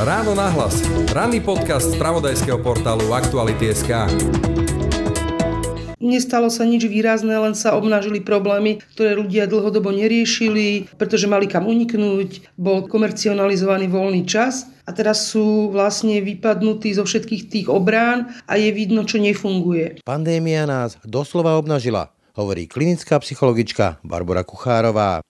Ráno nahlas. Ranný podcast z pravodajského portálu Aktuality.sk. Nestalo sa nič výrazné, len sa obnažili problémy, ktoré ľudia dlhodobo neriešili, pretože mali kam uniknúť, bol komercionalizovaný voľný čas a teraz sú vlastne vypadnutí zo všetkých tých obrán a je vidno, čo nefunguje. Pandémia nás doslova obnažila, hovorí klinická psychologička Barbara Kuchárová.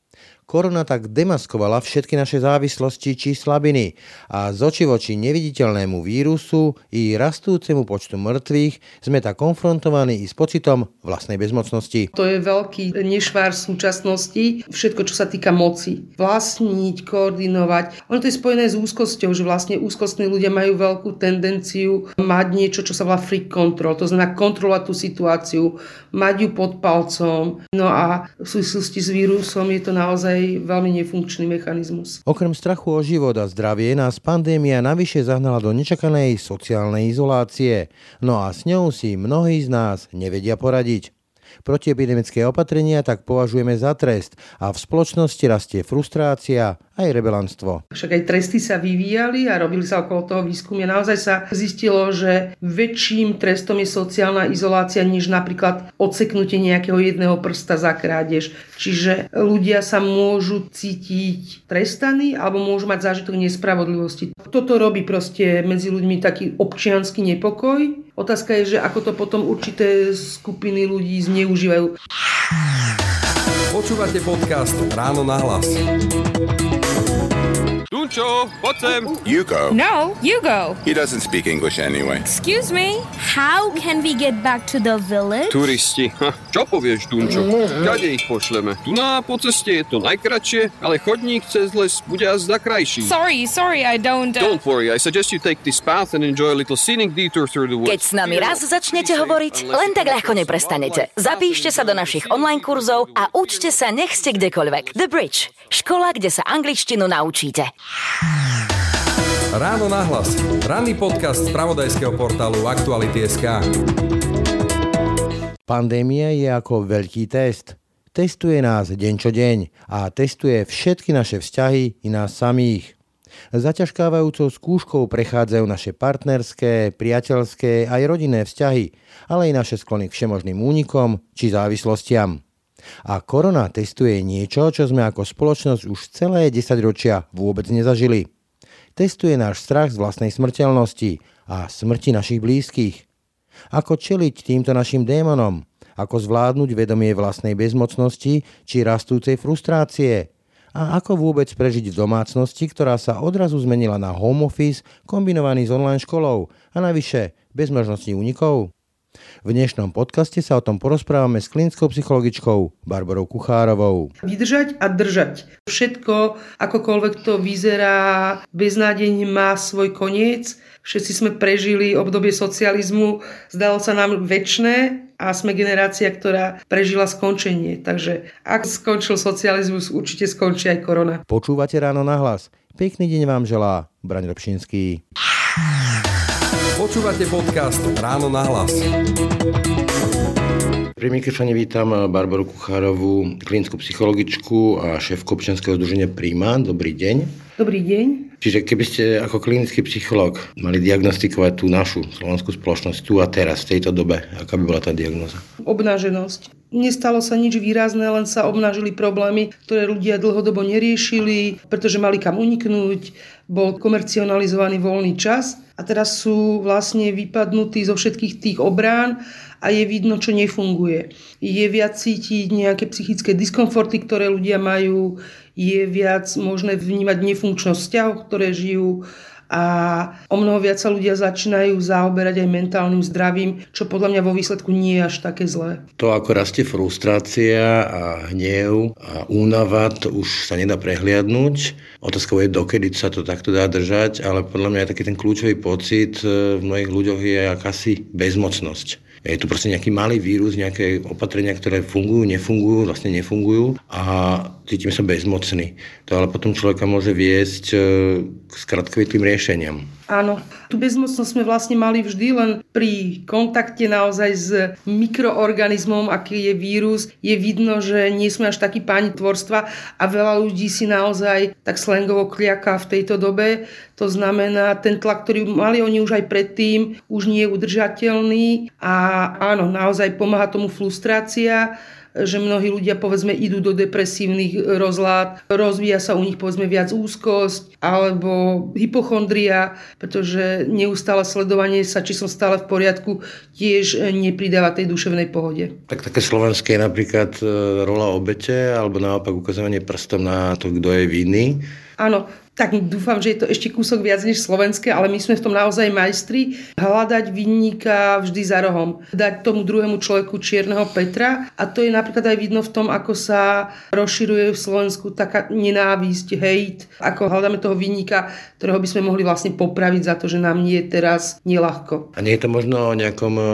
Korona tak demaskovala všetky naše závislosti či slabiny a z oči voči neviditeľnému vírusu i rastúcemu počtu mŕtvych sme tak konfrontovaní i s pocitom vlastnej bezmocnosti. To je veľký nešvár súčasnosti, všetko, čo sa týka moci. Vlastniť, koordinovať. Ono to je spojené s úzkosťou, že vlastne úzkostní ľudia majú veľkú tendenciu mať niečo, čo sa volá free control. To znamená kontrolovať tú situáciu, mať ju pod palcom. No a v súvislosti s vírusom je to naozaj naozaj veľmi nefunkčný mechanizmus. Okrem strachu o život a zdravie nás pandémia navyše zahnala do nečakanej sociálnej izolácie. No a s ňou si mnohí z nás nevedia poradiť. Protiepidemické opatrenia tak považujeme za trest a v spoločnosti rastie frustrácia aj rebelantstvo. Však aj tresty sa vyvíjali a robili sa okolo toho výskumy. Naozaj sa zistilo, že väčším trestom je sociálna izolácia, než napríklad odseknutie nejakého jedného prsta za krádež. Čiže ľudia sa môžu cítiť trestaní alebo môžu mať zážitok nespravodlivosti. Toto robí proste medzi ľuďmi taký občianský nepokoj. Otázka je, že ako to potom určité skupiny ľudí zneužívajú. Počúvate podcast Ráno na hlas. Dunčo, poď sem. You go. No, you go. He doesn't speak English anyway. Excuse me. How can we get back to the village? Turisti. Ha, čo povieš, Dunčo? Kade ich pošleme? Tu na po ceste je to najkračšie, ale chodník cez les bude azda krajší. Sorry, sorry, I don't... Uh... Don't worry, I suggest you take this path and enjoy a little scenic detour through the woods. Keď s nami raz začnete hovoriť, len tak ľahko neprestanete. Zapíšte sa do našich online kurzov a učte sa nech ste kdekoľvek. The Bridge. Škola, kde sa angličtinu naučíte. Ráno nahlas. Ranný podcast z pravodajského portálu Aktuality.sk. Pandémia je ako veľký test. Testuje nás deň čo deň a testuje všetky naše vzťahy i nás samých. Zaťažkávajúcou skúškou prechádzajú naše partnerské, priateľské aj rodinné vzťahy, ale aj naše sklony k všemožným únikom či závislostiam. A korona testuje niečo, čo sme ako spoločnosť už celé 10 ročia vôbec nezažili. Testuje náš strach z vlastnej smrteľnosti a smrti našich blízkych. Ako čeliť týmto našim démonom? Ako zvládnuť vedomie vlastnej bezmocnosti či rastúcej frustrácie? A ako vôbec prežiť v domácnosti, ktorá sa odrazu zmenila na home office kombinovaný s online školou a navyše bez možností únikov? V dnešnom podcaste sa o tom porozprávame s klinickou psychologičkou Barbarou Kuchárovou. Vydržať a držať. Všetko, akokoľvek to vyzerá, beznádejne má svoj koniec. Všetci sme prežili obdobie socializmu, zdalo sa nám väčšie a sme generácia, ktorá prežila skončenie. Takže ak skončil socializmus, určite skončí aj korona. Počúvate ráno na hlas. Pekný deň vám želá Braň Robšinský. Počúvate podcast Ráno na hlas. Pri mikrofóne vítam Barbaru Kuchárovú, klinickú psychologičku a šéfku občianského združenia Prima. Dobrý deň. Dobrý deň. Čiže keby ste ako klinický psychológ mali diagnostikovať tú našu slovenskú spoločnosť tu a teraz, v tejto dobe, aká by bola tá diagnoza? Obnaženosť. Nestalo sa nič výrazné, len sa obnažili problémy, ktoré ľudia dlhodobo neriešili, pretože mali kam uniknúť, bol komercionalizovaný voľný čas a teraz sú vlastne vypadnutí zo všetkých tých obrán a je vidno, čo nefunguje. Je viac cítiť nejaké psychické diskomforty, ktoré ľudia majú, je viac možné vnímať nefunkčnosť vzťahov, ktoré žijú a o mnoho viac sa ľudia začínajú zaoberať aj mentálnym zdravím, čo podľa mňa vo výsledku nie je až také zlé. To, ako rastie frustrácia a hnev a únava, to už sa nedá prehliadnúť. Otázka je, dokedy sa to takto dá držať, ale podľa mňa taký ten kľúčový pocit e, v mnohých ľuďoch je akási bezmocnosť. Je tu proste nejaký malý vírus, nejaké opatrenia, ktoré fungujú, nefungujú, vlastne nefungujú a cítim sa bezmocný. To ale potom človeka môže viesť e, k skratkovitým riešeniam. Áno, tú bezmocnosť sme vlastne mali vždy len pri kontakte naozaj s mikroorganizmom, aký je vírus. Je vidno, že nie sme až takí páni tvorstva a veľa ľudí si naozaj tak slangovo kliaká v tejto dobe. To znamená, ten tlak, ktorý mali oni už aj predtým, už nie je udržateľný a áno, naozaj pomáha tomu frustrácia že mnohí ľudia povedzme idú do depresívnych rozlád, rozvíja sa u nich povedzme viac úzkosť alebo hypochondria, pretože neustále sledovanie sa, či som stále v poriadku, tiež nepridáva tej duševnej pohode. Tak také slovenské je napríklad e, rola obete alebo naopak ukazovanie prstom na to, kto je vinný. Áno, tak dúfam, že je to ešte kúsok viac než slovenské, ale my sme v tom naozaj majstri. Hľadať vinníka vždy za rohom. Dať tomu druhému človeku čierneho Petra a to je napríklad aj vidno v tom, ako sa rozširuje v Slovensku taká nenávisť, hejt, ako hľadáme toho vinníka, ktorého by sme mohli vlastne popraviť za to, že nám nie je teraz nelahko. A nie je to možno o nejakom e,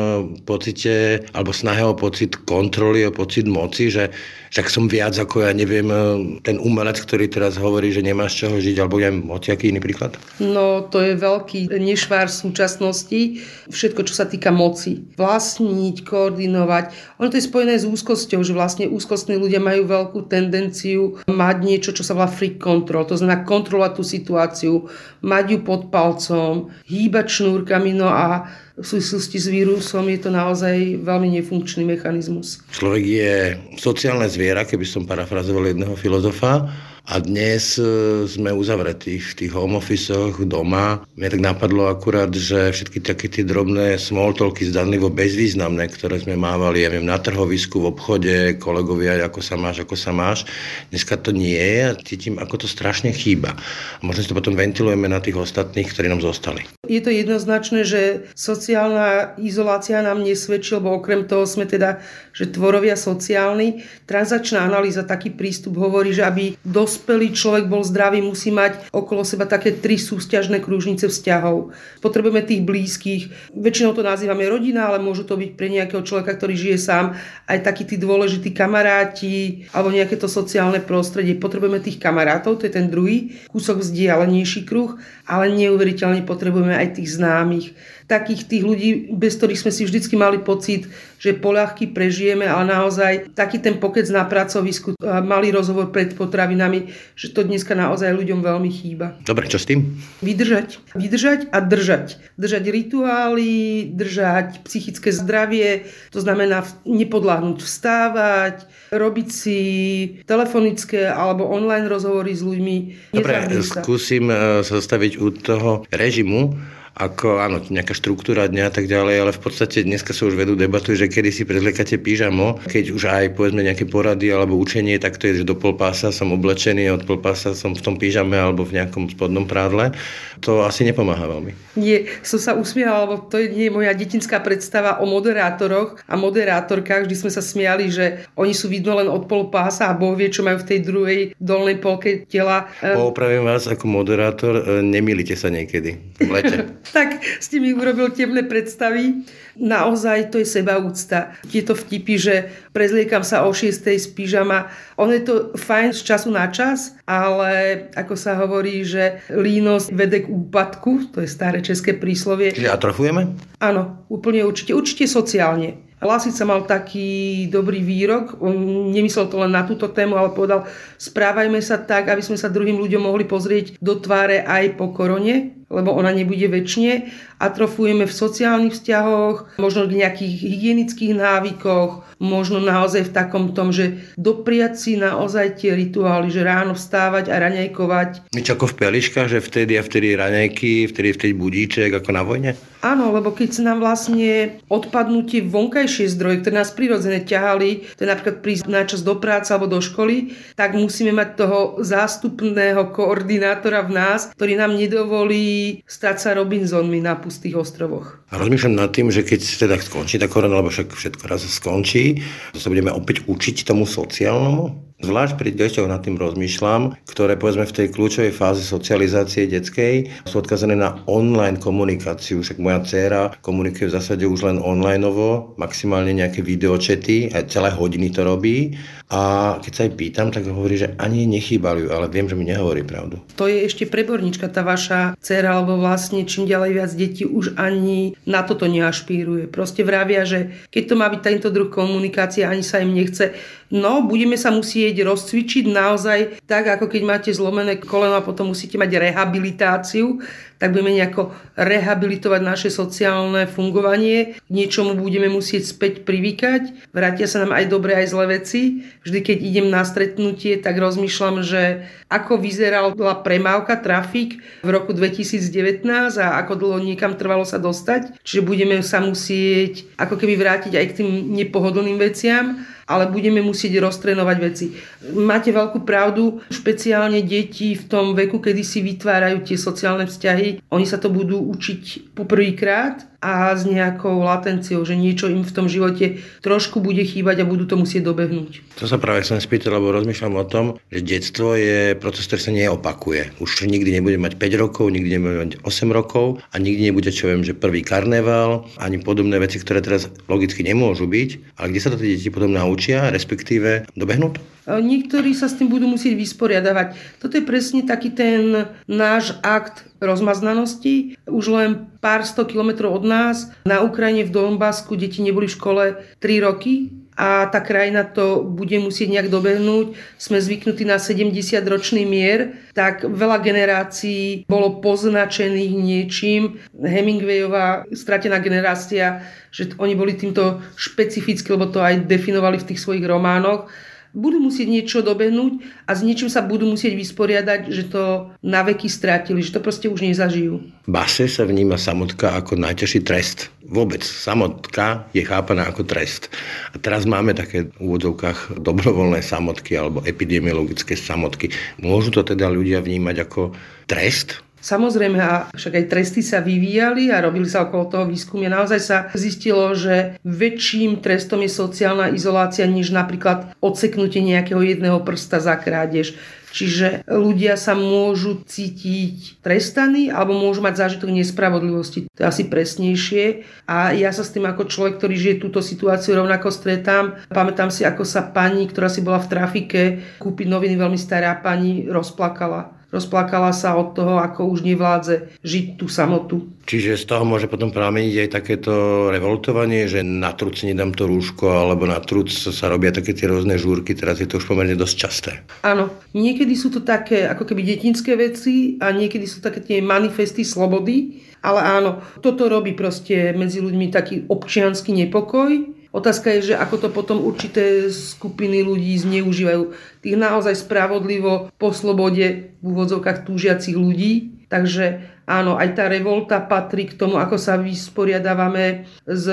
pocite alebo snahe o pocit kontroly, o pocit moci, že však som viac ako ja neviem, e, ten umelec, ktorý teraz hovorí, že nemáš čoho žiť, alebo neviem, aký iný príklad? No, to je veľký nešvár súčasnosti. Všetko, čo sa týka moci. Vlastniť, koordinovať. Ono to je spojené s úzkosťou, že vlastne úzkostní ľudia majú veľkú tendenciu mať niečo, čo sa volá free control. To znamená kontrolovať tú situáciu, mať ju pod palcom, hýbať šnúrkami, no a v súvislosti s vírusom je to naozaj veľmi nefunkčný mechanizmus. Človek je sociálne zviera, keby som parafrazoval jedného filozofa a dnes e, sme uzavretí v tých home office doma. Mne tak napadlo akurát, že všetky také tie drobné smoltolky zdanlivo bezvýznamné, ktoré sme mávali, ja viem, na trhovisku, v obchode, kolegovia, ako sa máš, ako sa máš. Dneska to nie je a cítim, ako to strašne chýba. A možno si to potom ventilujeme na tých ostatných, ktorí nám zostali. Je to jednoznačné, že sociálna izolácia nám nesvedčí, lebo okrem toho sme teda, že tvorovia sociálni. Transačná analýza, taký prístup hovorí, že aby dosť dospelý človek bol zdravý, musí mať okolo seba také tri sústiažné kružnice vzťahov. Potrebujeme tých blízkych. Väčšinou to nazývame rodina, ale môžu to byť pre nejakého človeka, ktorý žije sám, aj takí tí dôležití kamaráti alebo nejaké to sociálne prostredie. Potrebujeme tých kamarátov, to je ten druhý kúsok vzdialenejší kruh, ale neuveriteľne potrebujeme aj tých známych takých tých ľudí, bez ktorých sme si vždycky mali pocit, že poľahky prežijeme, ale naozaj taký ten pokec na pracovisku, malý rozhovor pred potravinami, že to dneska naozaj ľuďom veľmi chýba. Dobre, čo s tým? Vydržať. Vydržať a držať. Držať rituály, držať psychické zdravie, to znamená nepodláhnuť vstávať, robiť si telefonické alebo online rozhovory s ľuďmi. Dobre, skúsim e, sa zastaviť u toho režimu ako áno, nejaká štruktúra dňa a tak ďalej, ale v podstate dneska sa už vedú debaty, že kedy si prezliekate pyžamo, keď už aj povedzme nejaké porady alebo učenie, tak to je, že do pol pása som oblečený, od pol pása som v tom pyžame alebo v nejakom spodnom prádle. To asi nepomáha veľmi. Nie, som sa usmiala, lebo to je moja detinská predstava o moderátoroch a moderátorkách. Vždy sme sa smiali, že oni sú vidno len od pol pása a Boh vie, čo majú v tej druhej dolnej polke tela. Poopravím vás ako moderátor, e, nemýlite sa niekedy v lete. tak s tým urobil temné predstavy. Naozaj to je sebaúcta. Tieto vtipy, že prezliekam sa o 6. z pyžama. Ono je to fajn z času na čas, ale ako sa hovorí, že línosť vede k úpadku, to je staré české príslovie. Čiže atrofujeme? Áno, úplne určite. Určite sociálne. Lasica mal taký dobrý výrok, on nemyslel to len na túto tému, ale povedal, správajme sa tak, aby sme sa druhým ľuďom mohli pozrieť do tváre aj po korone, lebo ona nebude väčšine. Atrofujeme v sociálnych vzťahoch, možno v nejakých hygienických návykoch, možno naozaj v takom tom, že dopriať si naozaj tie rituály, že ráno vstávať a raňajkovať. Nič ako v peliškách, že vtedy a vtedy raňajky, vtedy vtedy budíček ako na vojne? Áno, lebo keď sa nám vlastne odpadnú tie vonkajšie zdroje, ktoré nás prirodzene ťahali, to je napríklad prísť na čas do práce alebo do školy, tak musíme mať toho zástupného koordinátora v nás, ktorý nám nedovolí stať sa Robinsonmi na pustých ostrovoch. A rozmýšľam nad tým, že keď teda skončí tá korona, lebo však všetko raz skončí, sa budeme opäť učiť tomu sociálnemu? Zvlášť pri deťoch nad tým rozmýšľam, ktoré povedzme v tej kľúčovej fáze socializácie detskej sú odkazané na online komunikáciu. Však moja dcéra komunikuje v zásade už len onlineovo, maximálne nejaké videočety, aj celé hodiny to robí. A keď sa jej pýtam, tak hovorí, že ani nechýbali, ale viem, že mi nehovorí pravdu. To je ešte prebornička, tá vaša dcera, alebo vlastne čím ďalej viac detí už ani na toto neašpíruje. Proste vravia, že keď to má byť tento druh komunikácie, ani sa im nechce No, budeme sa musieť rozcvičiť naozaj tak, ako keď máte zlomené koleno a potom musíte mať rehabilitáciu, tak budeme nejako rehabilitovať naše sociálne fungovanie. Niečomu budeme musieť späť privykať. Vrátia sa nám aj dobré, aj zlé veci. Vždy, keď idem na stretnutie, tak rozmýšľam, že ako vyzerala premávka, trafik v roku 2019 a ako dlho niekam trvalo sa dostať. Čiže budeme sa musieť ako keby vrátiť aj k tým nepohodlným veciam ale budeme musieť roztrenovať veci. Máte veľkú pravdu, špeciálne deti v tom veku, kedy si vytvárajú tie sociálne vzťahy, oni sa to budú učiť poprvýkrát a s nejakou latenciou, že niečo im v tom živote trošku bude chýbať a budú to musieť dobehnúť. To sa práve chcem spýtať, lebo rozmýšľam o tom, že detstvo je proces, ktorý sa neopakuje. Už nikdy nebude mať 5 rokov, nikdy nebude mať 8 rokov a nikdy nebude, čo viem, že prvý karneval, ani podobné veci, ktoré teraz logicky nemôžu byť. Ale kde sa to tie deti potom naučia, respektíve dobehnú to? Niektorí sa s tým budú musieť vysporiadavať. Toto je presne taký ten náš akt rozmaznanosti. Už len pár sto kilometrov od nás na Ukrajine v Donbasku deti neboli v škole 3 roky a tá krajina to bude musieť nejak dobehnúť. Sme zvyknutí na 70-ročný mier, tak veľa generácií bolo poznačených niečím. Hemingwayová stratená generácia, že oni boli týmto špecificky, lebo to aj definovali v tých svojich románoch budú musieť niečo dobehnúť a s niečím sa budú musieť vysporiadať, že to na veky strátili, že to proste už nezažijú. Base sa vníma samotka ako najťažší trest. Vôbec samotka je chápaná ako trest. A teraz máme také v úvodzovkách dobrovoľné samotky alebo epidemiologické samotky. Môžu to teda ľudia vnímať ako trest? Samozrejme, a však aj tresty sa vyvíjali a robili sa okolo toho výskumy. Naozaj sa zistilo, že väčším trestom je sociálna izolácia, než napríklad odseknutie nejakého jedného prsta za krádež. Čiže ľudia sa môžu cítiť trestaní alebo môžu mať zážitok nespravodlivosti. To je asi presnejšie. A ja sa s tým ako človek, ktorý žije túto situáciu rovnako stretám. Pamätám si, ako sa pani, ktorá si bola v trafike kúpiť noviny, veľmi stará pani, rozplakala rozplakala sa od toho, ako už nevládze žiť tú samotu. Čiže z toho môže potom prameniť aj takéto revoltovanie, že na truc nedám to rúško, alebo na truc sa robia také tie rôzne žúrky, teraz je to už pomerne dosť časté. Áno, niekedy sú to také ako keby detinské veci a niekedy sú také tie manifesty slobody, ale áno, toto robí proste medzi ľuďmi taký občianský nepokoj, Otázka je, že ako to potom určité skupiny ľudí zneužívajú. Tých naozaj spravodlivo po slobode v úvodzovkách túžiacich ľudí. Takže áno, aj tá revolta patrí k tomu, ako sa vysporiadávame s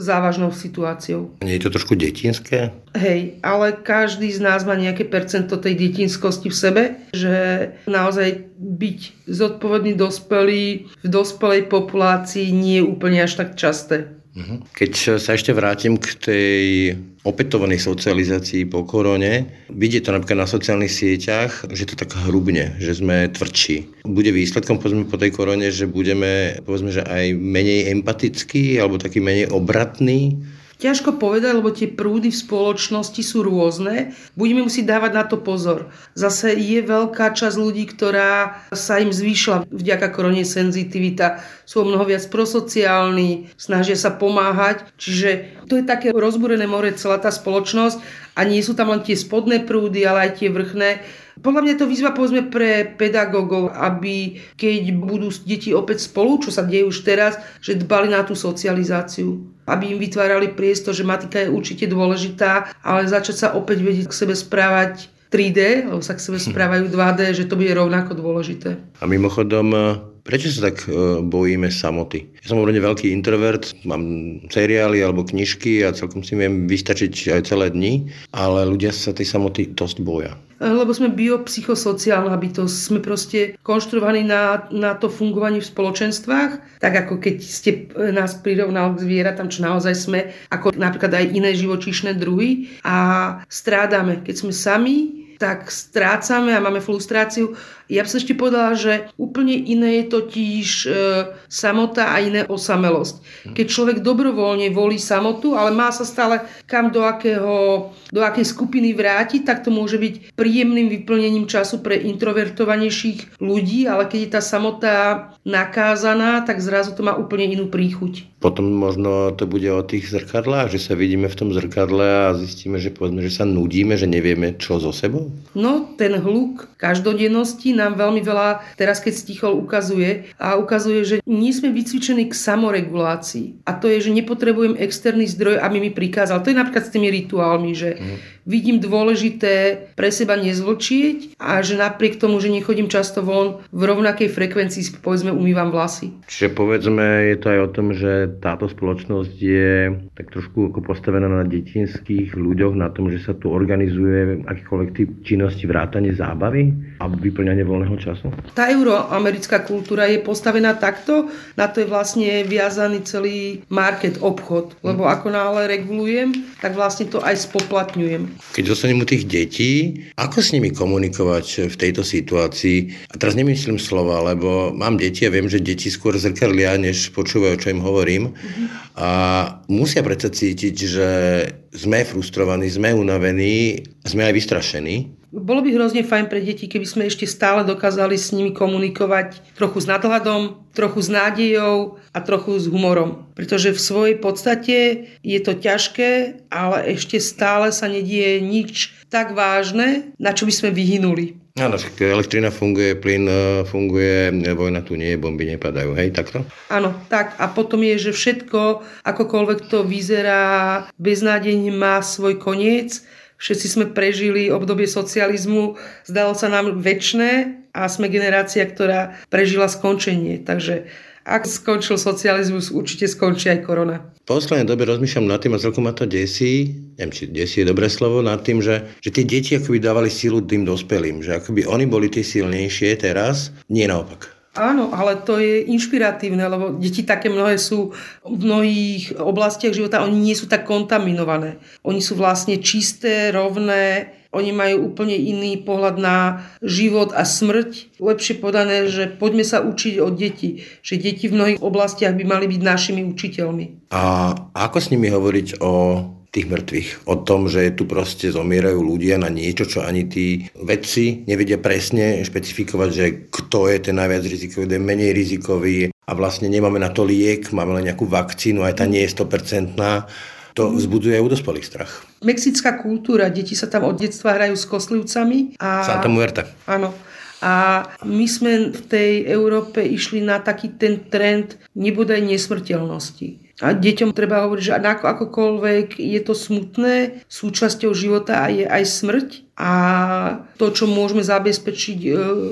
závažnou situáciou. Nie je to trošku detinské? Hej, ale každý z nás má nejaké percento tej detinskosti v sebe, že naozaj byť zodpovedný dospelý v dospelej populácii nie je úplne až tak časté. Mhm. Keď sa ešte vrátim k tej opätovanej socializácii po korone, vidie to napríklad na sociálnych sieťach, že to tak hrubne, že sme tvrdší. Bude výsledkom povedzme, po tej korone, že budeme povedzme, že aj menej empatickí alebo taký menej obratní Ťažko povedať, lebo tie prúdy v spoločnosti sú rôzne. Budeme musieť dávať na to pozor. Zase je veľká časť ľudí, ktorá sa im zvýšila vďaka korone senzitivita. Sú mnoho viac prosociálni, snažia sa pomáhať. Čiže to je také rozbúrené more celá tá spoločnosť a nie sú tam len tie spodné prúdy, ale aj tie vrchné podľa mňa to výzva povedzme pre pedagógov, aby keď budú deti opäť spolu, čo sa deje už teraz, že dbali na tú socializáciu. Aby im vytvárali priestor, že matika je určite dôležitá, ale začať sa opäť vedieť k sebe správať 3D, lebo sa k sebe správajú 2D, že to bude rovnako dôležité. A mimochodom, Prečo sa tak e, bojíme samoty? Ja som úplne veľký introvert, mám seriály alebo knižky a celkom si viem vystačiť aj celé dni, ale ľudia sa tej samoty dosť boja. Lebo sme biopsychosociálna bytosť. Sme proste konštruovaní na, na to fungovanie v spoločenstvách, tak ako keď ste nás prirovnal k zvieratám, čo naozaj sme, ako napríklad aj iné živočíšne druhy a strádame. Keď sme sami, tak strácame a máme frustráciu ja by som ešte povedala, že úplne iné je totiž e, samota a iné osamelosť. Keď človek dobrovoľne volí samotu, ale má sa stále kam do, akého, do akej skupiny vrátiť, tak to môže byť príjemným vyplnením času pre introvertovanejších ľudí, ale keď je tá samota nakázaná, tak zrazu to má úplne inú príchuť. Potom možno to bude o tých zrkadlách, že sa vidíme v tom zrkadle a zistíme, že povedzme, že sa nudíme, že nevieme čo so sebou? No, ten hluk každodennosti nám veľmi veľa teraz, keď stichol, ukazuje a ukazuje, že nie sme vycvičení k samoregulácii. A to je, že nepotrebujem externý zdroj, aby mi prikázal. To je napríklad s tými rituálmi, že mm vidím dôležité pre seba nezvlčieť a že napriek tomu, že nechodím často von, v rovnakej frekvencii povedzme umývam vlasy. Čiže povedzme, je to aj o tom, že táto spoločnosť je tak trošku ako postavená na detinských ľuďoch, na tom, že sa tu organizuje akýkoľvek typ činnosti vrátanie zábavy a vyplňanie voľného času? Tá euroamerická kultúra je postavená takto, na to je vlastne viazaný celý market, obchod, lebo hm. ako náhle regulujem, tak vlastne to aj spoplatňujem. Keď dostanem u tých detí, ako s nimi komunikovať v tejto situácii? A teraz nemyslím slova, lebo mám deti a viem, že deti skôr zrkadlia, než počúvajú, čo im hovorím. Mm-hmm. A musia predsa cítiť, že sme frustrovaní, sme unavení, sme aj vystrašení. Bolo by hrozne fajn pre deti, keby sme ešte stále dokázali s nimi komunikovať trochu s nadhľadom, trochu s nádejou a trochu s humorom. Pretože v svojej podstate je to ťažké, ale ešte stále sa nedieje nič tak vážne, na čo by sme vyhynuli. Áno, elektrina funguje, plyn e, funguje, vojna tu nie je, bomby nepadajú, hej, takto? Áno, tak a potom je, že všetko, akokoľvek to vyzerá, beznádejne má svoj koniec Všetci sme prežili obdobie socializmu, zdalo sa nám väčšie a sme generácia, ktorá prežila skončenie. Takže ak skončil socializmus, určite skončí aj korona. V poslednej dobe rozmýšľam nad tým a celkom ma to desí, neviem, či desí je dobré slovo, nad tým, že, že tie deti akoby dávali silu tým dospelým, že akoby oni boli tie silnejšie teraz, nie naopak. Áno, ale to je inšpiratívne, lebo deti také mnohé sú v mnohých oblastiach života, oni nie sú tak kontaminované. Oni sú vlastne čisté, rovné, oni majú úplne iný pohľad na život a smrť. Lepšie podané, že poďme sa učiť od detí. Že deti v mnohých oblastiach by mali byť našimi učiteľmi. A ako s nimi hovoriť o tých mŕtvych. O tom, že tu proste zomierajú ľudia na niečo, čo ani tí vedci nevedia presne špecifikovať, že kto je ten najviac rizikový, kto je menej rizikový a vlastne nemáme na to liek, máme len nejakú vakcínu, aj tá nie je 100%. To vzbudzuje u dospelých strach. Mexická kultúra, deti sa tam od detstva hrajú s koslivcami. A... Santa Muerta. Áno. A my sme v tej Európe išli na taký ten trend nebodaj nesmrteľnosti. A deťom treba hovoriť, že ako, akokoľvek je to smutné, súčasťou života je aj smrť a to, čo môžeme zabezpečiť e,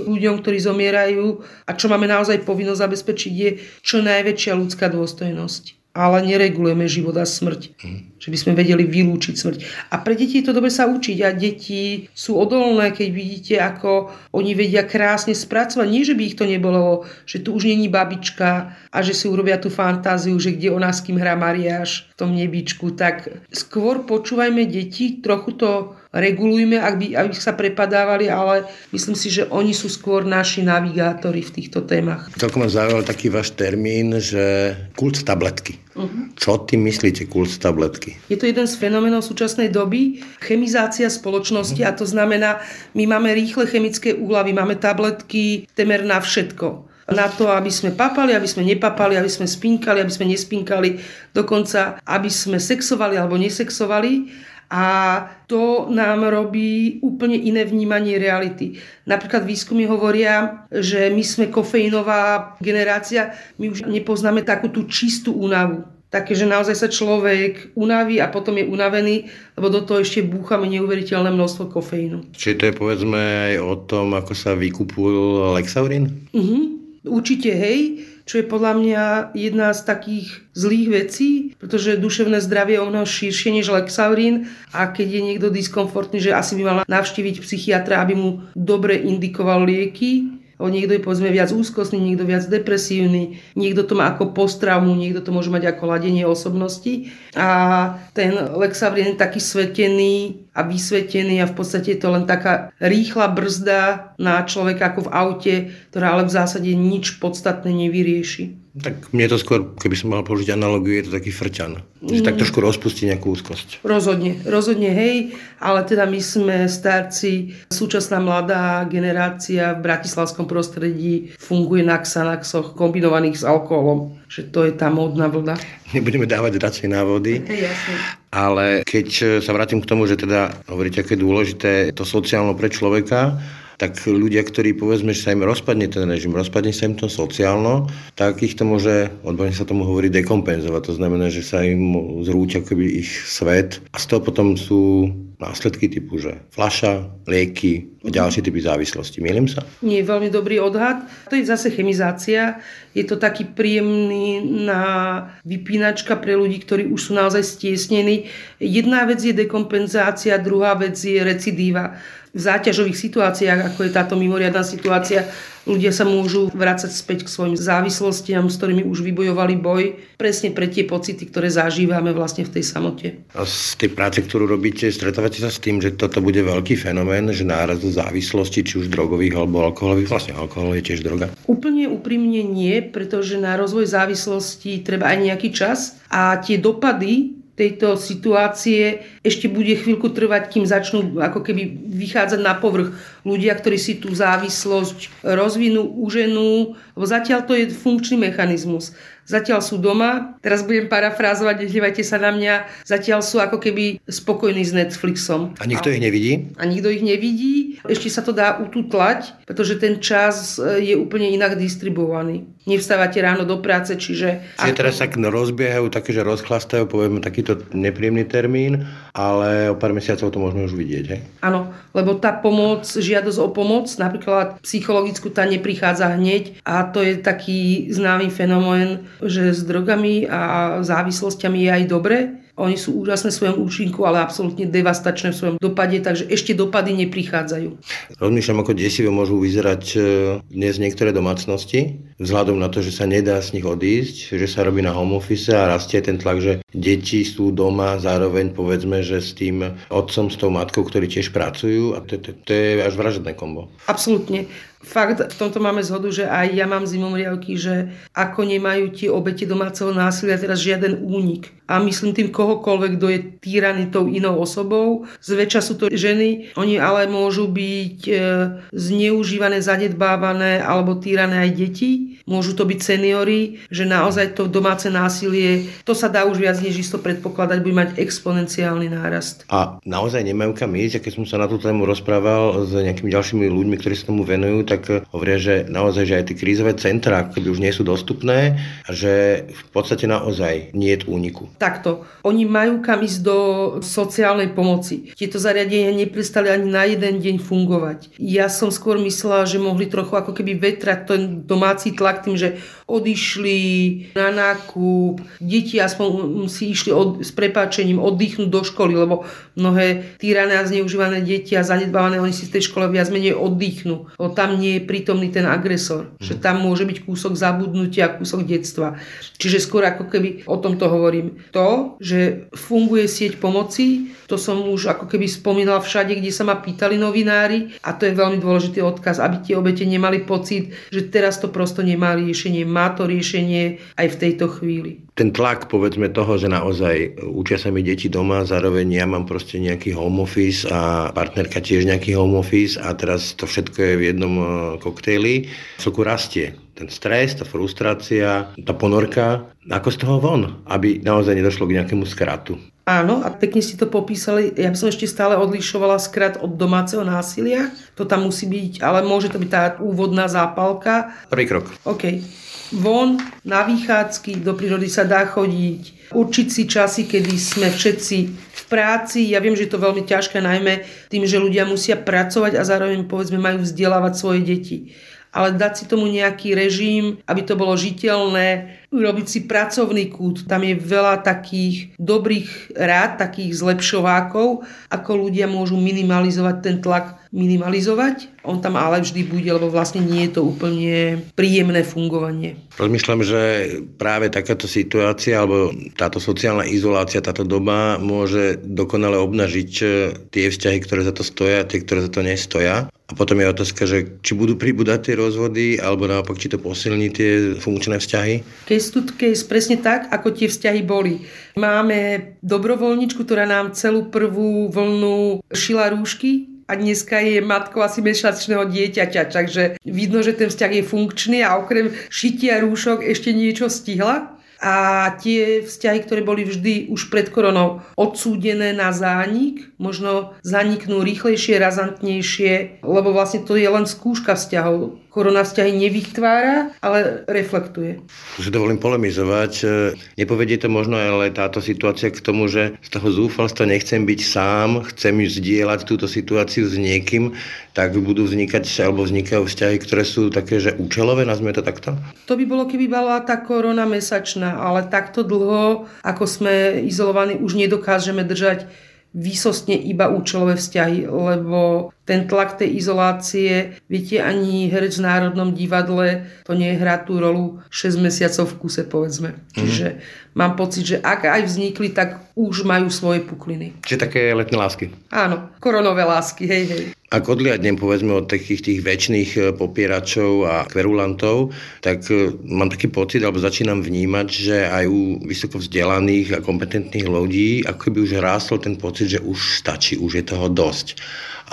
ľuďom, ktorí zomierajú a čo máme naozaj povinnosť zabezpečiť, je čo najväčšia ľudská dôstojnosť ale neregulujeme život a smrť. Mm. Že by sme vedeli vylúčiť smrť. A pre deti je to dobre sa učiť a deti sú odolné, keď vidíte, ako oni vedia krásne spracovať. Nie, že by ich to nebolo, že tu už není babička a že si urobia tú fantáziu, že kde ona s kým hrá Mariáš v tom nebičku. Tak skôr počúvajme deti, trochu to regulujme, ak by, aby sa prepadávali, ale myslím si, že oni sú skôr naši navigátori v týchto témach. Celkom ma zaujal taký váš termín, že kult tabletky. Uh-huh. Čo tým myslíte, kult tabletky? Je to jeden z fenoménov súčasnej doby, chemizácia spoločnosti uh-huh. a to znamená, my máme rýchle chemické úlavy, máme tabletky temer na všetko na to, aby sme papali, aby sme nepapali, aby sme spinkali, aby sme nespinkali, dokonca aby sme sexovali alebo nesexovali a to nám robí úplne iné vnímanie reality. Napríklad výskumy hovoria, že my sme kofeínová generácia, my už nepoznáme takú tú čistú únavu také, že naozaj sa človek unaví a potom je unavený, lebo do toho ešte búchame neuveriteľné množstvo kofeínu. Čiže to je povedzme aj o tom, ako sa vykupuje Lexaurin? Uh-huh. Určite hej, čo je podľa mňa jedna z takých zlých vecí, pretože duševné zdravie je o mnoho širšie než Lexaurin a keď je niekto diskomfortný, že asi by mal navštíviť psychiatra, aby mu dobre indikoval lieky, O niekto je povedzme viac úzkostný, niekto viac depresívny, niekto to má ako posttraumu, niekto to môže mať ako ladenie osobnosti. A ten Lexavrin je taký svetený a vysvetený a v podstate je to len taká rýchla brzda na človeka ako v aute, ktorá ale v zásade nič podstatné nevyrieši. Tak mne to skôr, keby som mal použiť analogiu, je to taký frťan. Že mm. tak trošku rozpustí nejakú úzkosť. Rozhodne, rozhodne hej, ale teda my sme starci, súčasná mladá generácia v bratislavskom prostredí funguje na Xanaxoch kombinovaných s alkoholom, že to je tá módna vlna. Nebudeme dávať radšej návody. Hej, jasne. Ale keď sa vrátim k tomu, že teda hovoríte, aké je dôležité to sociálno pre človeka, tak ľudia, ktorí povedzme, že sa im rozpadne ten režim, rozpadne sa im to sociálno, tak ich to môže, odborne sa tomu hovorí, dekompenzovať. To znamená, že sa im zrúť akoby ich svet a z toho potom sú následky typu, že flaša, lieky a ďalšie typy závislosti. Mielim sa? Nie, veľmi dobrý odhad. To je zase chemizácia. Je to taký príjemný na vypínačka pre ľudí, ktorí už sú naozaj stiesnení. Jedna vec je dekompenzácia, druhá vec je recidíva v záťažových situáciách, ako je táto mimoriadná situácia, ľudia sa môžu vrácať späť k svojim závislostiam, s ktorými už vybojovali boj, presne pre tie pocity, ktoré zažívame vlastne v tej samote. A z tej práce, ktorú robíte, stretávate sa s tým, že toto bude veľký fenomén, že náraz do závislosti, či už drogových alebo alkoholových, vlastne alkohol je tiež droga? Úplne úprimne nie, pretože na rozvoj závislosti treba aj nejaký čas a tie dopady tejto situácie ešte bude chvíľku trvať, kým začnú ako keby vychádzať na povrch ľudia, ktorí si tú závislosť rozvinú, uženú, lebo zatiaľ to je funkčný mechanizmus. Zatiaľ sú doma, teraz budem parafrázovať, nehnevajte sa na mňa, zatiaľ sú ako keby spokojní s Netflixom. A nikto a, ich nevidí? A nikto ich nevidí. Ešte sa to dá ututlať, pretože ten čas je úplne inak distribuovaný. Nevstávate ráno do práce, čiže... Čiže teraz sa rozbiehajú také, že rozchlastajú, povieme takýto nepríjemný termín, ale o pár mesiacov to môžeme už vidieť, hej? Áno, lebo tá pomoc, žiadosť o pomoc, napríklad psychologickú, tá neprichádza hneď a to je taký známy fenomén, že s drogami a závislosťami je aj dobre. Oni sú úžasné v svojom účinku, ale absolútne devastačné v svojom dopade, takže ešte dopady neprichádzajú. Rozmýšľam, ako desivo môžu vyzerať e, dnes niektoré domácnosti, vzhľadom na to, že sa nedá z nich odísť, že sa robí na home office a rastie ten tlak, že deti sú doma, zároveň povedzme, že s tým otcom, s tou matkou, ktorí tiež pracujú a to, to, to je až vražedné kombo. Absolútne fakt v tomto máme zhodu, že aj ja mám zimomriavky, že ako nemajú tie obete domáceho násilia teraz žiaden únik. A myslím tým kohokoľvek, kto je týraný tou inou osobou. Zväčša sú to ženy, oni ale môžu byť e, zneužívané, zanedbávané alebo týrané aj deti. Môžu to byť seniory, že naozaj to domáce násilie, to sa dá už viac než isto predpokladať, bude mať exponenciálny nárast. A naozaj nemajú kam ísť, keď som sa na tú tému rozprával s nejakými ďalšími ľuďmi, ktorí sa tomu venujú, tak hovoria, že naozaj, že aj tie krízové centra, keby už nie sú dostupné, a že v podstate naozaj nie je úniku. Takto. Oni majú kam ísť do sociálnej pomoci. Tieto zariadenia neprestali ani na jeden deň fungovať. Ja som skôr myslela, že mohli trochu ako keby vetrať ten domáci tlak tým, že odišli na nákup, deti aspoň si išli od, s prepáčením oddychnúť do školy, lebo mnohé týrané a zneužívané deti a zanedbávané, oni si v tej škole viac menej oddychnú. O, tam nie je prítomný ten agresor. Že tam môže byť kúsok zabudnutia, kúsok detstva. Čiže skôr ako keby o tomto hovorím. To, že funguje sieť pomoci, to som už ako keby spomínala všade, kde sa ma pýtali novinári a to je veľmi dôležitý odkaz, aby tie obete nemali pocit, že teraz to prosto nemá riešenie má to riešenie aj v tejto chvíli. Ten tlak, povedzme toho, že naozaj učia sa mi deti doma, zároveň ja mám proste nejaký home office a partnerka tiež nejaký home office a teraz to všetko je v jednom e, koktejli, celku rastie ten stres, tá frustrácia, tá ponorka, ako z toho von, aby naozaj nedošlo k nejakému skratu. Áno, a pekne si to popísali. Ja by som ešte stále odlišovala skrat od domáceho násilia. To tam musí byť, ale môže to byť tá úvodná zápalka. Prvý krok. OK von, na výchádzky, do prírody sa dá chodiť, určiť si časy, kedy sme všetci v práci. Ja viem, že je to veľmi ťažké, najmä tým, že ľudia musia pracovať a zároveň povedzme majú vzdelávať svoje deti. Ale dať si tomu nejaký režim, aby to bolo žiteľné, urobiť si pracovný kút. Tam je veľa takých dobrých rád, takých zlepšovákov, ako ľudia môžu minimalizovať ten tlak minimalizovať. On tam ale vždy bude, lebo vlastne nie je to úplne príjemné fungovanie. Rozmýšľam, že práve takáto situácia alebo táto sociálna izolácia, táto doba môže dokonale obnažiť eh, tie vzťahy, ktoré za to stoja a tie, ktoré za to nestoja. A potom je otázka, že či budú pribúdať tie rozvody, alebo naopak, či to posilní tie funkčné vzťahy? Case to case, presne tak, ako tie vzťahy boli. Máme dobrovoľničku, ktorá nám celú prvú vlnu šila rúšky, a dneska je matkou asi mesačného dieťaťa, takže vidno, že ten vzťah je funkčný a okrem šitia rúšok ešte niečo stihla a tie vzťahy, ktoré boli vždy už pred koronou odsúdené na zánik, možno zaniknú rýchlejšie, razantnejšie, lebo vlastne to je len skúška vzťahov. Korona vzťahy nevytvára, ale reflektuje. Si dovolím polemizovať. E, nepovedie to možno ale táto situácia k tomu, že z toho zúfalstva nechcem byť sám, chcem zdieľať túto situáciu s niekým, tak budú vznikať alebo vznikajú vzťahy, ktoré sú také, že účelové, nazvime to takto? To by bolo, keby bola tá korona mesačná, ale takto dlho, ako sme izolovaní, už nedokážeme držať výsostne iba účelové vzťahy, lebo ten tlak tej izolácie, viete, ani herec v Národnom divadle to nehrá tú rolu 6 mesiacov v kuse, povedzme. Mm-hmm. Čiže mám pocit, že ak aj vznikli, tak už majú svoje pukliny. Čiže také letné lásky. Áno, koronové lásky, hej, hej. Ak odliadnem povedzme od takých tých väčšných e, popieračov a kverulantov, tak e, mám taký pocit, alebo začínam vnímať, že aj u vysoko vzdelaných a kompetentných ľudí, ako keby už rástol ten pocit, že už stačí, už je toho dosť.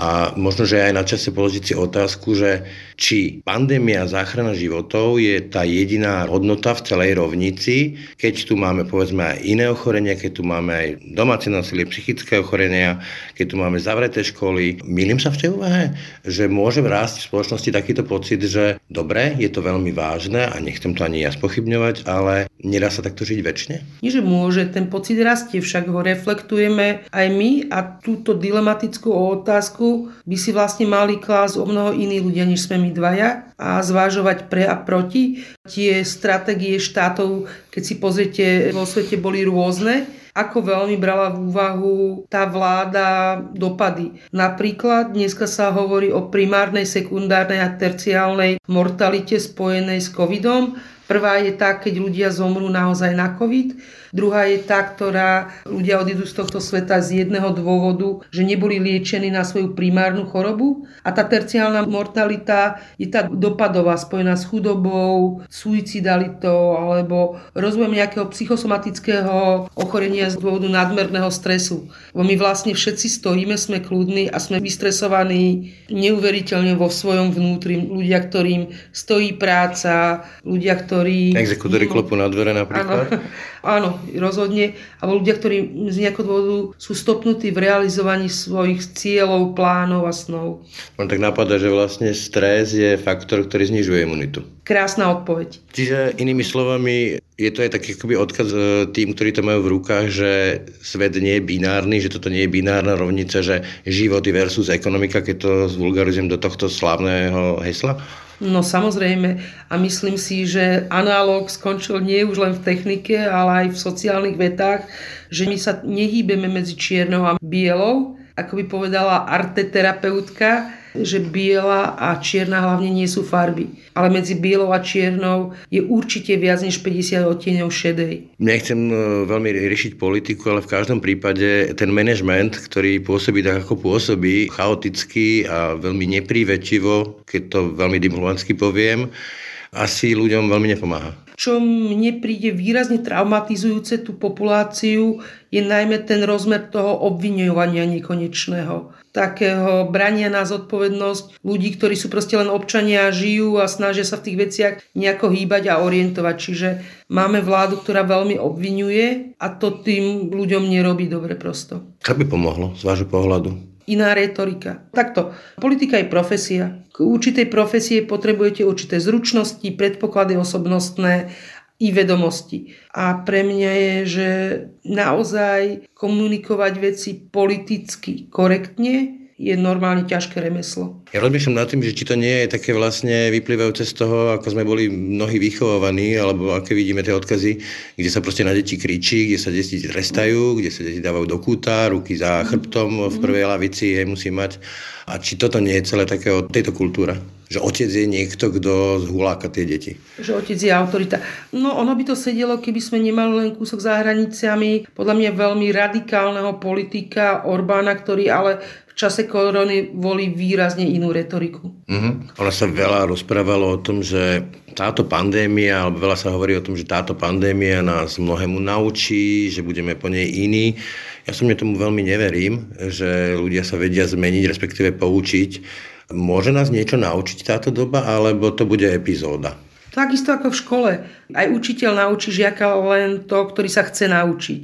A možno, že aj na čase položiť si otázku, že či pandémia záchrana životov je tá jediná hodnota v celej rovnici, keď tu máme povedzme aj iné ochorenia, keď tu máme aj domáce násilie, psychické ochorenia, keď tu máme zavreté školy. Milím sa v tej úvahe, že môže rásť v spoločnosti takýto pocit, že dobre, je to veľmi vážne a nechcem to ani ja spochybňovať, ale nedá sa takto žiť väčšine? Nie, že môže, ten pocit rastie, však ho reflektujeme aj my a túto dilematickú otázku by si vlastne mali klásť o mnoho iní ľudia, než sme my dvaja a zvážovať pre a proti. Tie stratégie štátov, keď si pozriete, vo svete boli rôzne ako veľmi brala v úvahu tá vláda dopady. Napríklad dneska sa hovorí o primárnej, sekundárnej a terciálnej mortalite spojenej s covidom. Prvá je tá, keď ľudia zomrú naozaj na covid Druhá je tá, ktorá ľudia odídu z tohto sveta z jedného dôvodu, že neboli liečení na svoju primárnu chorobu. A tá terciálna mortalita je tá dopadová, spojená s chudobou, suicidalitou alebo rozvojom nejakého psychosomatického ochorenia z dôvodu nadmerného stresu. Bo my vlastne všetci stojíme, sme kľudní a sme vystresovaní neuveriteľne vo svojom vnútri. Ľudia, ktorým stojí práca, ľudia, ktorí... Exekútory klopu na dvere napríklad. Áno, áno rozhodne, alebo ľudia, ktorí z nejakého dôvodu sú stopnutí v realizovaní svojich cieľov, plánov a snov. On tak napadá, že vlastne stres je faktor, ktorý znižuje imunitu. Krásna odpoveď. Čiže inými slovami, je to aj taký akoby odkaz e, tým, ktorí to majú v rukách, že svet nie je binárny, že toto nie je binárna rovnica, že životy versus ekonomika, keď to zvulgarizujem do tohto slávneho hesla? No samozrejme. A myslím si, že analóg skončil nie už len v technike, ale aj v sociálnych vetách, že my sa nehýbeme medzi čiernou a bielou, ako by povedala arteterapeutka, že biela a čierna hlavne nie sú farby. Ale medzi bielou a čiernou je určite viac než 50 odtieňov šedej. Nechcem e, veľmi riešiť politiku, ale v každom prípade ten manažment, ktorý pôsobí tak, ako pôsobí, chaoticky a veľmi neprívetivo, keď to veľmi diplomaticky poviem, asi ľuďom veľmi nepomáha. Čo mne príde výrazne traumatizujúce tú populáciu, je najmä ten rozmer toho obviňovania nekonečného. Takého brania na zodpovednosť ľudí, ktorí sú proste len občania a žijú a snažia sa v tých veciach nejako hýbať a orientovať. Čiže máme vládu, ktorá veľmi obvinuje a to tým ľuďom nerobí dobre prosto. Čo by pomohlo z vášho pohľadu? iná retorika. Takto, politika je profesia. K určitej profesie potrebujete určité zručnosti, predpoklady osobnostné i vedomosti. A pre mňa je, že naozaj komunikovať veci politicky korektne je normálne ťažké remeslo. Ja rozmýšľam nad tým, že či to nie je také vlastne vyplývajúce z toho, ako sme boli mnohí vychovaní, alebo aké vidíme tie odkazy, kde sa proste na deti kričí, kde sa deti trestajú, kde sa deti dávajú do kúta, ruky za chrbtom v prvej lavici, je musí mať. A či toto nie je celé také od tejto kultúra? že otec je niekto, kto zhuláka tie deti. Že otec je autorita. No ono by to sedelo, keby sme nemali len kúsok za hraniciami, podľa mňa veľmi radikálneho politika Orbána, ktorý ale čase korony volí výrazne inú retoriku. Uh-huh. Ona sa veľa rozprávalo o tom, že táto pandémia, alebo veľa sa hovorí o tom, že táto pandémia nás mnohému naučí, že budeme po nej iní. Ja som tomu veľmi neverím, že ľudia sa vedia zmeniť, respektíve poučiť Môže nás niečo naučiť táto doba, alebo to bude epizóda? Takisto ako v škole. Aj učiteľ naučí žiaka len to, ktorý sa chce naučiť.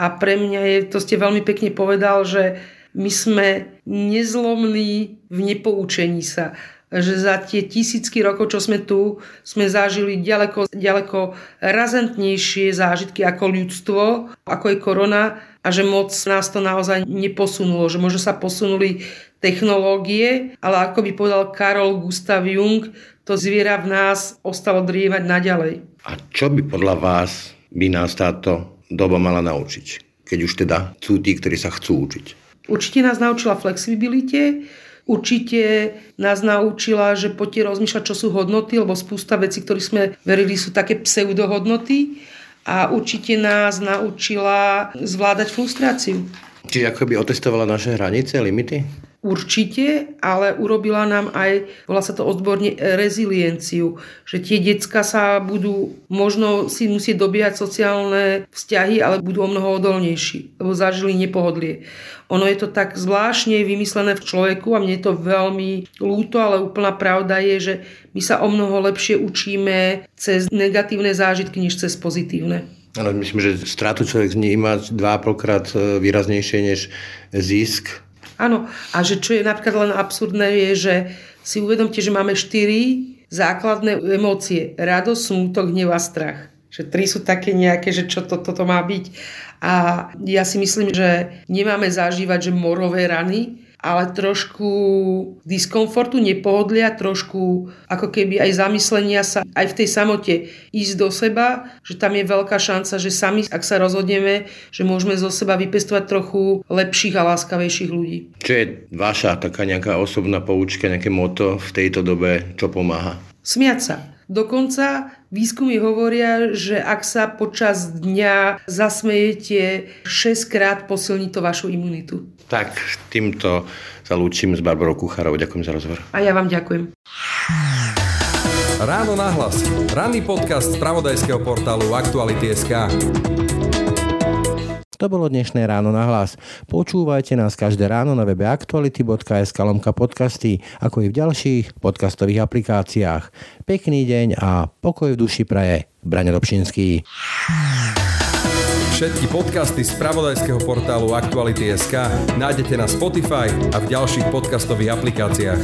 A pre mňa je, to ste veľmi pekne povedal, že my sme nezlomní v nepoučení sa že za tie tisícky rokov, čo sme tu, sme zažili ďaleko, ďaleko razentnejšie zážitky ako ľudstvo, ako je korona a že moc nás to naozaj neposunulo, že možno sa posunuli technológie, ale ako by povedal Karol Gustav Jung, to zviera v nás ostalo drievať naďalej. A čo by podľa vás by nás táto doba mala naučiť? Keď už teda sú tí, ktorí sa chcú učiť. Určite nás naučila flexibilite, určite nás naučila, že poďte rozmýšľať, čo sú hodnoty, lebo spústa vecí, ktoré sme verili, sú také pseudohodnoty a určite nás naučila zvládať frustráciu. Čiže ako by otestovala naše hranice, limity? Určite, ale urobila nám aj, volá sa to odborne, rezilienciu, že tie decka sa budú možno si musieť dobiehať sociálne vzťahy, ale budú o mnoho odolnejší, lebo zažili nepohodlie. Ono je to tak zvláštne vymyslené v človeku a mne je to veľmi ľúto, ale úplná pravda je, že my sa o mnoho lepšie učíme cez negatívne zážitky, než cez pozitívne. Ale myslím, že stratu človek vníma 2,5 krát e, výraznejšie než zisk Áno, a že čo je napríklad len absurdné, je, že si uvedomte, že máme štyri základné emócie. Radosť, smútok, hnev a strach. Že tri sú také nejaké, že čo to, toto má byť. A ja si myslím, že nemáme zažívať, že morové rany, ale trošku diskomfortu, nepohodlia, trošku ako keby aj zamyslenia sa aj v tej samote ísť do seba, že tam je veľká šanca, že sami, ak sa rozhodneme, že môžeme zo seba vypestovať trochu lepších a láskavejších ľudí. Čo je vaša taká nejaká osobná poučka, nejaké moto v tejto dobe, čo pomáha? Smiať sa. Dokonca výskumy hovoria, že ak sa počas dňa zasmejete 6 krát, posilní to vašu imunitu. Tak, týmto sa lúčim s Barbarou Kuchárovou. Ďakujem za rozhovor. A ja vám ďakujem. Ráno nahlas. Ranný podcast z pravodajského portálu Aktuality.sk. To bolo dnešné ráno na hlas. Počúvajte nás každé ráno na webe aktuality.sk lomka podcasty, ako i v ďalších podcastových aplikáciách. Pekný deň a pokoj v duši praje. Braňo Dobšinský. Všetky podcasty z pravodajského portálu Aktuality.sk nájdete na Spotify a v ďalších podcastových aplikáciách.